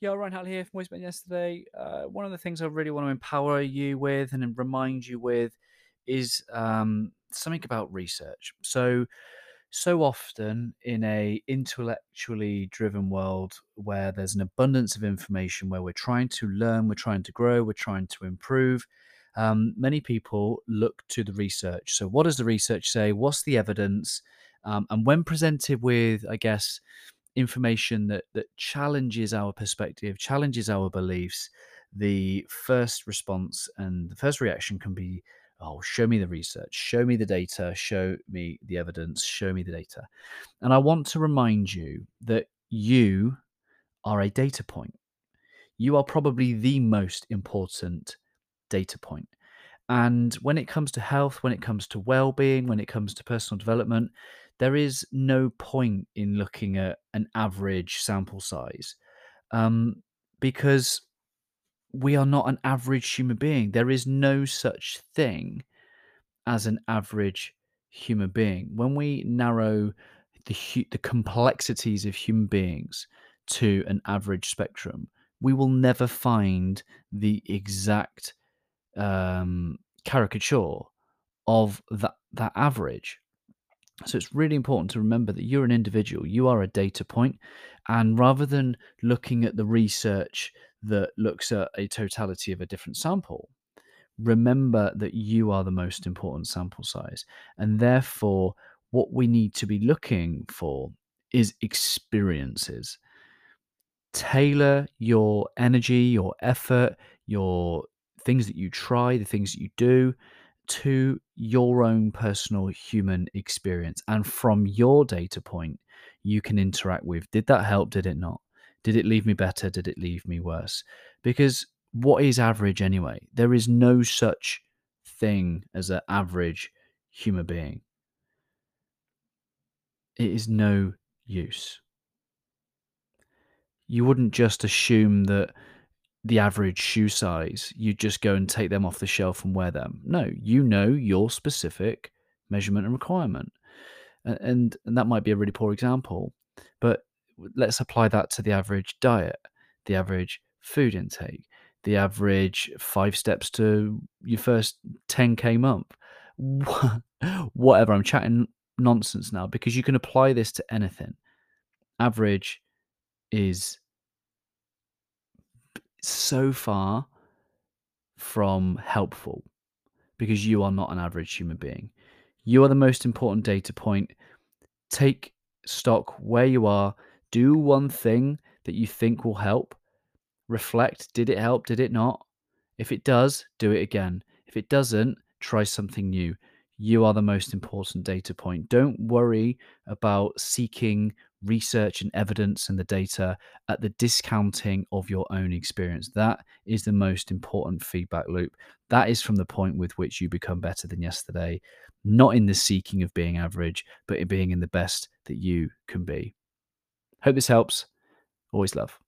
Yeah, Ryan Hatley here from Voice Spent Yesterday. Uh, one of the things I really want to empower you with and remind you with is um, something about research. So, so often in a intellectually driven world where there's an abundance of information, where we're trying to learn, we're trying to grow, we're trying to improve, um, many people look to the research. So, what does the research say? What's the evidence? Um, and when presented with, I guess, information that that challenges our perspective, challenges our beliefs, the first response and the first reaction can be, "Oh, show me the research, show me the data, show me the evidence, show me the data." And I want to remind you that you are a data point. You are probably the most important data point. And when it comes to health, when it comes to well-being, when it comes to personal development, there is no point in looking at an average sample size um, because we are not an average human being. There is no such thing as an average human being. When we narrow the hu- the complexities of human beings to an average spectrum, we will never find the exact um, caricature of that that average. So it's really important to remember that you're an individual, you are a data point, and rather than looking at the research that looks at a totality of a different sample, remember that you are the most important sample size. And therefore, what we need to be looking for is experiences. Tailor your energy, your effort, your things that you try, the things that you do to your own personal human experience. And from your data point, you can interact with did that help? Did it not? Did it leave me better? Did it leave me worse? Because what is average anyway? There is no such thing as an average human being. It is no use. You wouldn't just assume that the average shoe size, you just go and take them off the shelf and wear them. No, you know your specific measurement and requirement. And, and that might be a really poor example, but let's apply that to the average diet, the average food intake, the average five steps to your first 10k month. Whatever, I'm chatting nonsense now because you can apply this to anything. Average is so far from helpful because you are not an average human being. You are the most important data point. Take stock where you are, do one thing that you think will help. Reflect did it help? Did it not? If it does, do it again. If it doesn't, try something new. You are the most important data point. Don't worry about seeking research and evidence and the data at the discounting of your own experience. That is the most important feedback loop. That is from the point with which you become better than yesterday, not in the seeking of being average, but in being in the best that you can be. Hope this helps. Always love.